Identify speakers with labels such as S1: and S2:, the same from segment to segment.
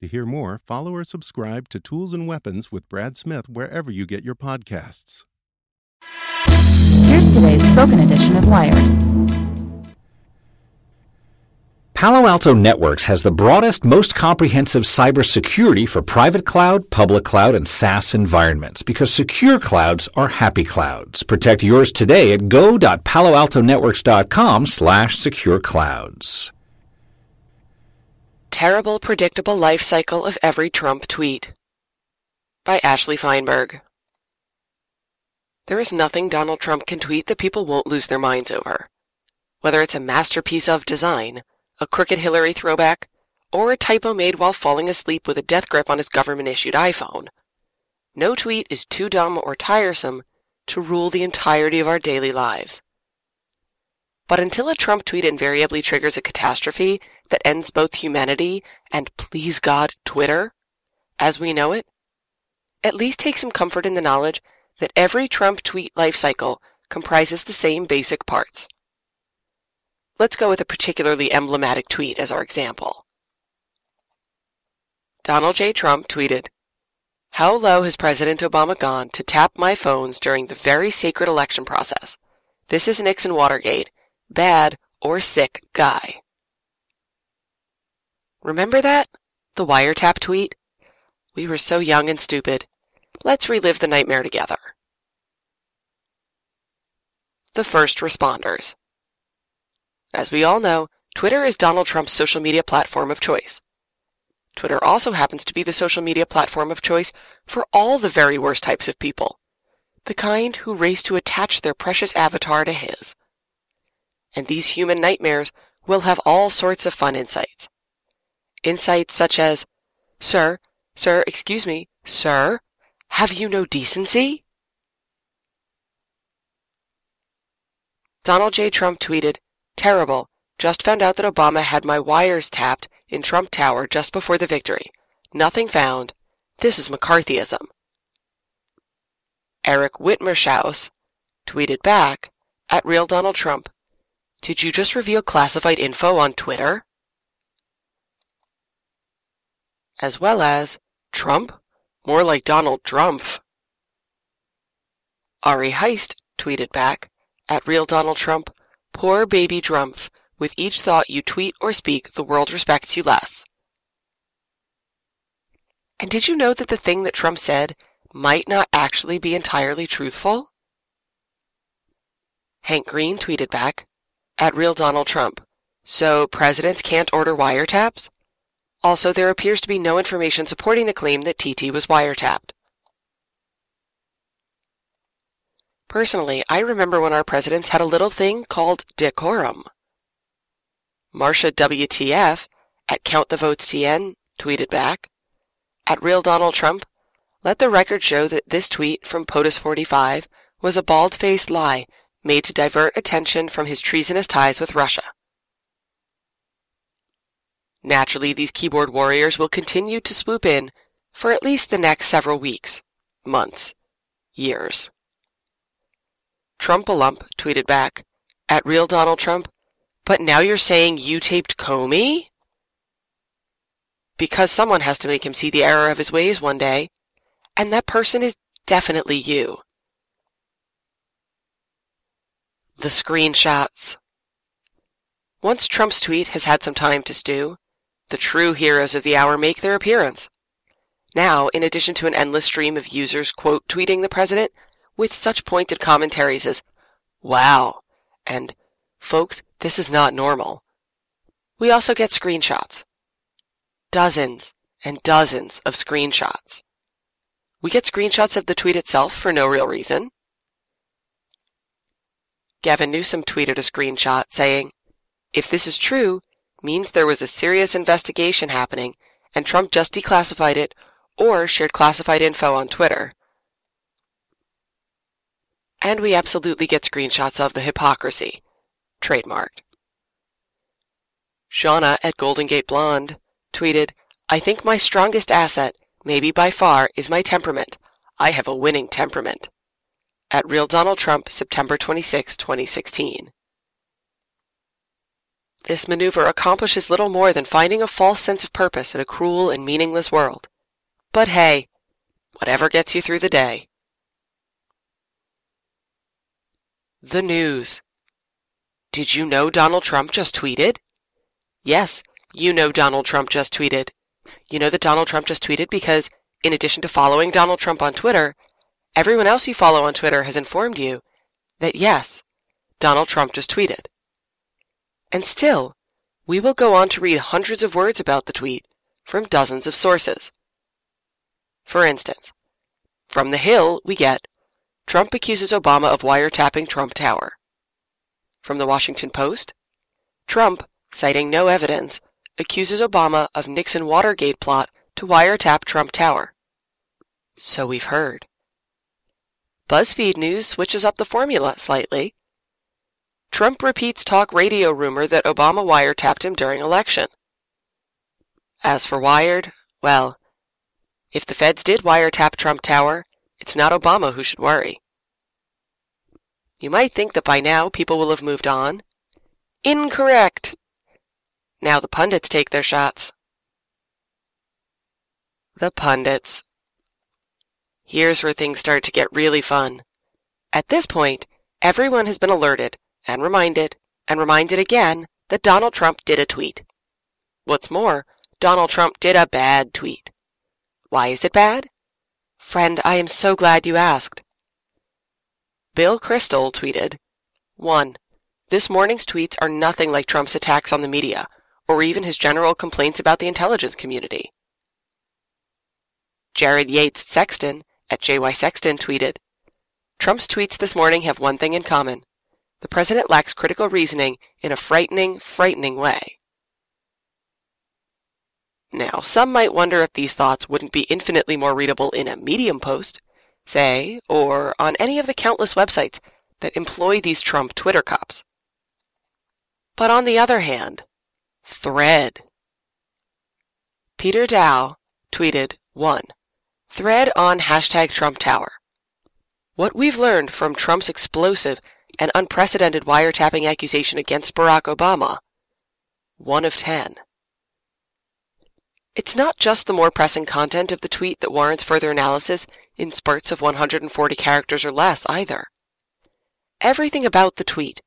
S1: To hear more, follow or subscribe to Tools and Weapons with Brad Smith wherever you get your podcasts.
S2: Here's today's spoken edition of Wired.
S3: Palo Alto Networks has the broadest, most comprehensive cybersecurity for private cloud, public cloud, and SaaS environments because secure clouds are happy clouds. Protect yours today at go.paloaltonetworks.com slash secure clouds.
S4: Terrible Predictable Life Cycle of Every Trump Tweet by Ashley Feinberg. There is nothing Donald Trump can tweet that people won't lose their minds over. Whether it's a masterpiece of design, a crooked Hillary throwback, or a typo made while falling asleep with a death grip on his government issued iPhone, no tweet is too dumb or tiresome to rule the entirety of our daily lives. But until a Trump tweet invariably triggers a catastrophe that ends both humanity and, please God, Twitter, as we know it, at least take some comfort in the knowledge that every Trump tweet life cycle comprises the same basic parts. Let's go with a particularly emblematic tweet as our example. Donald J. Trump tweeted, How low has President Obama gone to tap my phones during the very sacred election process? This is Nixon Watergate. Bad or sick guy. Remember that? The wiretap tweet? We were so young and stupid. Let's relive the nightmare together. The first responders. As we all know, Twitter is Donald Trump's social media platform of choice. Twitter also happens to be the social media platform of choice for all the very worst types of people, the kind who race to attach their precious avatar to his. And these human nightmares will have all sorts of fun insights. Insights such as, Sir, sir, excuse me, sir, have you no decency? Donald J. Trump tweeted, Terrible. Just found out that Obama had my wires tapped in Trump Tower just before the victory. Nothing found. This is McCarthyism. Eric Whitmershaus tweeted back, at Real Donald Trump, Did you just reveal classified info on Twitter? As well as, Trump? More like Donald Drumpf. Ari Heist tweeted back, at Real Donald Trump, Poor baby Drumpf, with each thought you tweet or speak, the world respects you less. And did you know that the thing that Trump said might not actually be entirely truthful? Hank Green tweeted back, at Real Donald Trump, so presidents can't order wiretaps? Also, there appears to be no information supporting the claim that TT was wiretapped. Personally, I remember when our presidents had a little thing called decorum. Marsha WTF at Count the Votes CN tweeted back, at Real Donald Trump, let the record show that this tweet from POTUS45 was a bald-faced lie made to divert attention from his treasonous ties with Russia. Naturally, these keyboard warriors will continue to swoop in for at least the next several weeks, months, years. Trumpalump tweeted back, at Real Donald Trump, but now you're saying you taped Comey? Because someone has to make him see the error of his ways one day, and that person is definitely you. The screenshots. Once Trump's tweet has had some time to stew, the true heroes of the hour make their appearance. Now, in addition to an endless stream of users quote tweeting the president with such pointed commentaries as, wow, and folks, this is not normal, we also get screenshots. Dozens and dozens of screenshots. We get screenshots of the tweet itself for no real reason. Gavin Newsom tweeted a screenshot saying, If this is true, means there was a serious investigation happening and Trump just declassified it or shared classified info on Twitter. And we absolutely get screenshots of the hypocrisy. Trademarked. Shauna at Golden Gate Blonde tweeted, I think my strongest asset, maybe by far, is my temperament. I have a winning temperament. At Real Donald Trump, September 26, 2016. This maneuver accomplishes little more than finding a false sense of purpose in a cruel and meaningless world. But hey, whatever gets you through the day. The news. Did you know Donald Trump just tweeted? Yes, you know Donald Trump just tweeted. You know that Donald Trump just tweeted because, in addition to following Donald Trump on Twitter, everyone else you follow on Twitter has informed you that yes, Donald Trump just tweeted. And still, we will go on to read hundreds of words about the tweet from dozens of sources. For instance, from The Hill, we get Trump accuses Obama of wiretapping Trump Tower. From The Washington Post, Trump, citing no evidence, accuses Obama of Nixon Watergate plot to wiretap Trump Tower. So we've heard. BuzzFeed News switches up the formula slightly Trump repeats talk radio rumor that Obama wiretapped him during election. As for Wired, well, if the feds did wiretap Trump Tower, it's not Obama who should worry. You might think that by now people will have moved on. Incorrect! Now the pundits take their shots. The pundits. Here's where things start to get really fun. At this point, everyone has been alerted and reminded, and reminded again that Donald Trump did a tweet. What's more, Donald Trump did a bad tweet. Why is it bad? Friend, I am so glad you asked. Bill Kristol tweeted, 1. This morning's tweets are nothing like Trump's attacks on the media, or even his general complaints about the intelligence community. Jared Yates Sexton at JY Sexton tweeted, Trump's tweets this morning have one thing in common. The president lacks critical reasoning in a frightening, frightening way. Now, some might wonder if these thoughts wouldn't be infinitely more readable in a Medium post, say, or on any of the countless websites that employ these Trump Twitter cops. But on the other hand, Thread. Peter Daou tweeted 1. Thread on hashtag Trump Tower. What we've learned from Trump's explosive and unprecedented wiretapping accusation against Barack Obama. One of ten. It's not just the more pressing content of the tweet that warrants further analysis in spurts of 140 characters or less, either. Everything about the tweet,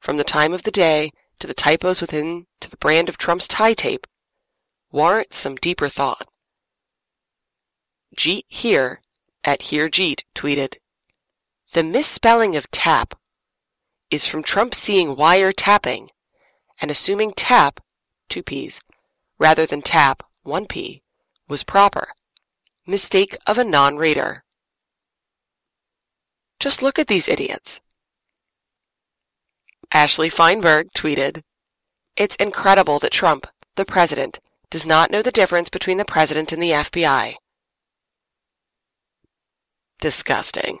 S4: from the time of the day to the typos within to the brand of Trump's tie tape, warrants some deeper thought. Jeet Heer at Heer Jeet tweeted, The misspelling of tap is from Trump seeing wire tapping and assuming tap, two P's, rather than tap, one P, was proper. Mistake of a non-reader. Just look at these idiots. Ashley Feinberg tweeted, It's incredible that Trump, the president, does not know the difference between the president and the FBI. Disgusting.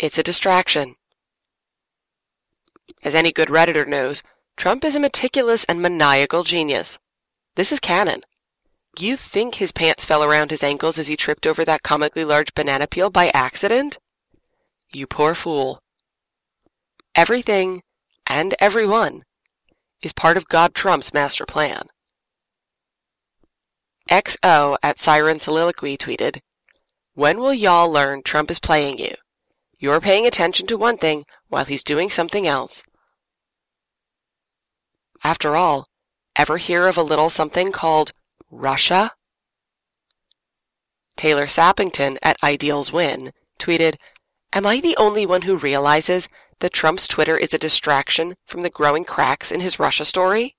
S4: It's a distraction. As any good Redditor knows, Trump is a meticulous and maniacal genius. This is canon. You think his pants fell around his ankles as he tripped over that comically large banana peel by accident? You poor fool. Everything, and everyone, is part of God Trump's master plan. XO at Siren Soliloquy tweeted, When will y'all learn Trump is playing you? You're paying attention to one thing while he's doing something else. After all, ever hear of a little something called Russia? Taylor Sappington at Ideals Win tweeted, Am I the only one who realizes that Trump's Twitter is a distraction from the growing cracks in his Russia story?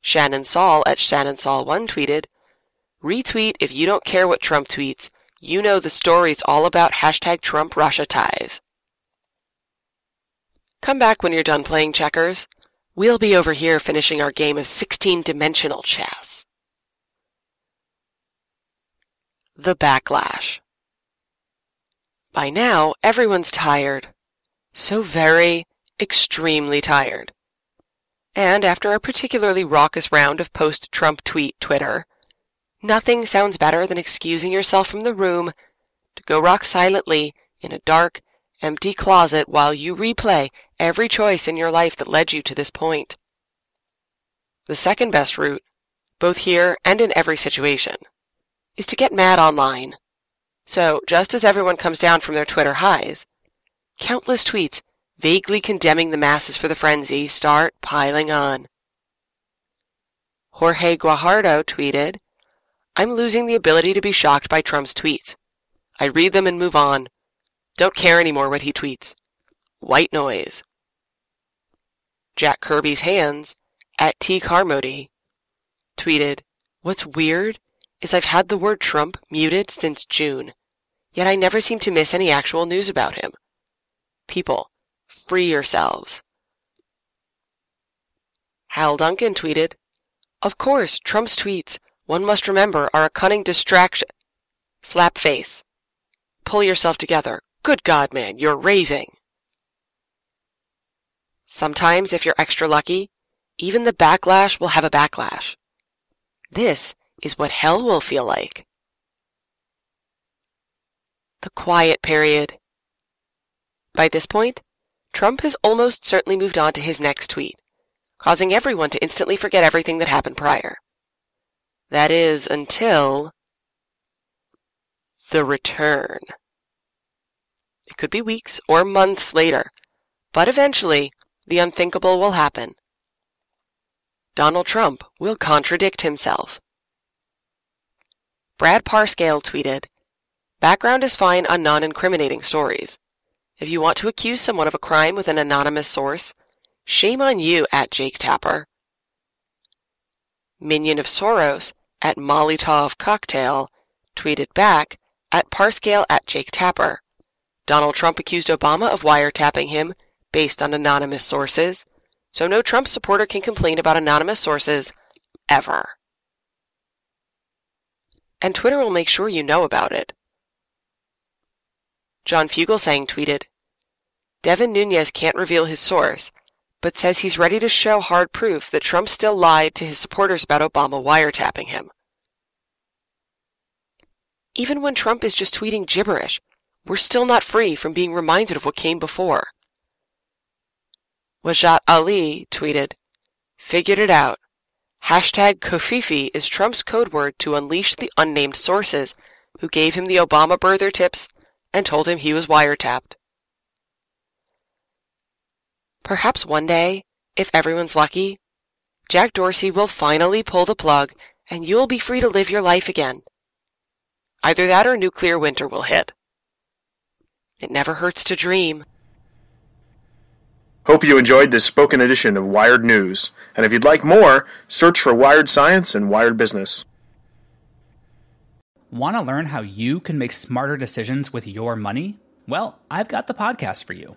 S4: Shannon Saul at Shannon Saul1 tweeted, Retweet if you don't care what Trump tweets. You know the story's all about hashtag Trump Russia ties. Come back when you're done playing checkers. We'll be over here finishing our game of 16-dimensional chess. The Backlash By now, everyone's tired. So very, extremely tired. And after a particularly raucous round of post-Trump tweet Twitter, nothing sounds better than excusing yourself from the room to go rock silently in a dark, empty closet while you replay every choice in your life that led you to this point. The second best route, both here and in every situation, is to get mad online. So, just as everyone comes down from their Twitter highs, countless tweets vaguely condemning the masses for the frenzy start piling on. Jorge Guajardo tweeted, I'm losing the ability to be shocked by Trump's tweets. I read them and move on. Don't care anymore what he tweets. White noise. Jack Kirby's hands, at T. Carmody, tweeted, What's weird is I've had the word Trump muted since June, yet I never seem to miss any actual news about him. People, free yourselves. Hal Duncan tweeted, Of course, Trump's tweets, one must remember, are a cunning distraction. Slap face. Pull yourself together. Good God, man, you're raving. Sometimes, if you're extra lucky, even the backlash will have a backlash. This is what hell will feel like. The quiet period. By this point, Trump has almost certainly moved on to his next tweet, causing everyone to instantly forget everything that happened prior. That is, until the return. It could be weeks or months later, but eventually the unthinkable will happen. Donald Trump will contradict himself. Brad Parscale tweeted, Background is fine on non-incriminating stories. If you want to accuse someone of a crime with an anonymous source, shame on you at Jake Tapper. Minion of Soros at Molotov Cocktail tweeted back at Parscale at Jake Tapper. Donald Trump accused Obama of wiretapping him based on anonymous sources, so no Trump supporter can complain about anonymous sources ever. And Twitter will make sure you know about it. John Fugelsang tweeted, Devin Nunes can't reveal his source, but says he's ready to show hard proof that Trump still lied to his supporters about Obama wiretapping him. Even when Trump is just tweeting gibberish, we're still not free from being reminded of what came before. Wajahat Ali tweeted, Figured it out. Hashtag Covfefe is Trump's code word to unleash the unnamed sources who gave him the Obama birther tips and told him he was wiretapped. Perhaps one day, if everyone's lucky, Jack Dorsey will finally pull the plug and you'll be free to live your life again. Either that or nuclear winter will hit. It never hurts to dream.
S5: Hope you enjoyed this spoken edition of Wired News. And if you'd like more, search for Wired Science and Wired Business.
S6: Want to learn how you can make smarter decisions with your money? Well, I've got the podcast for you.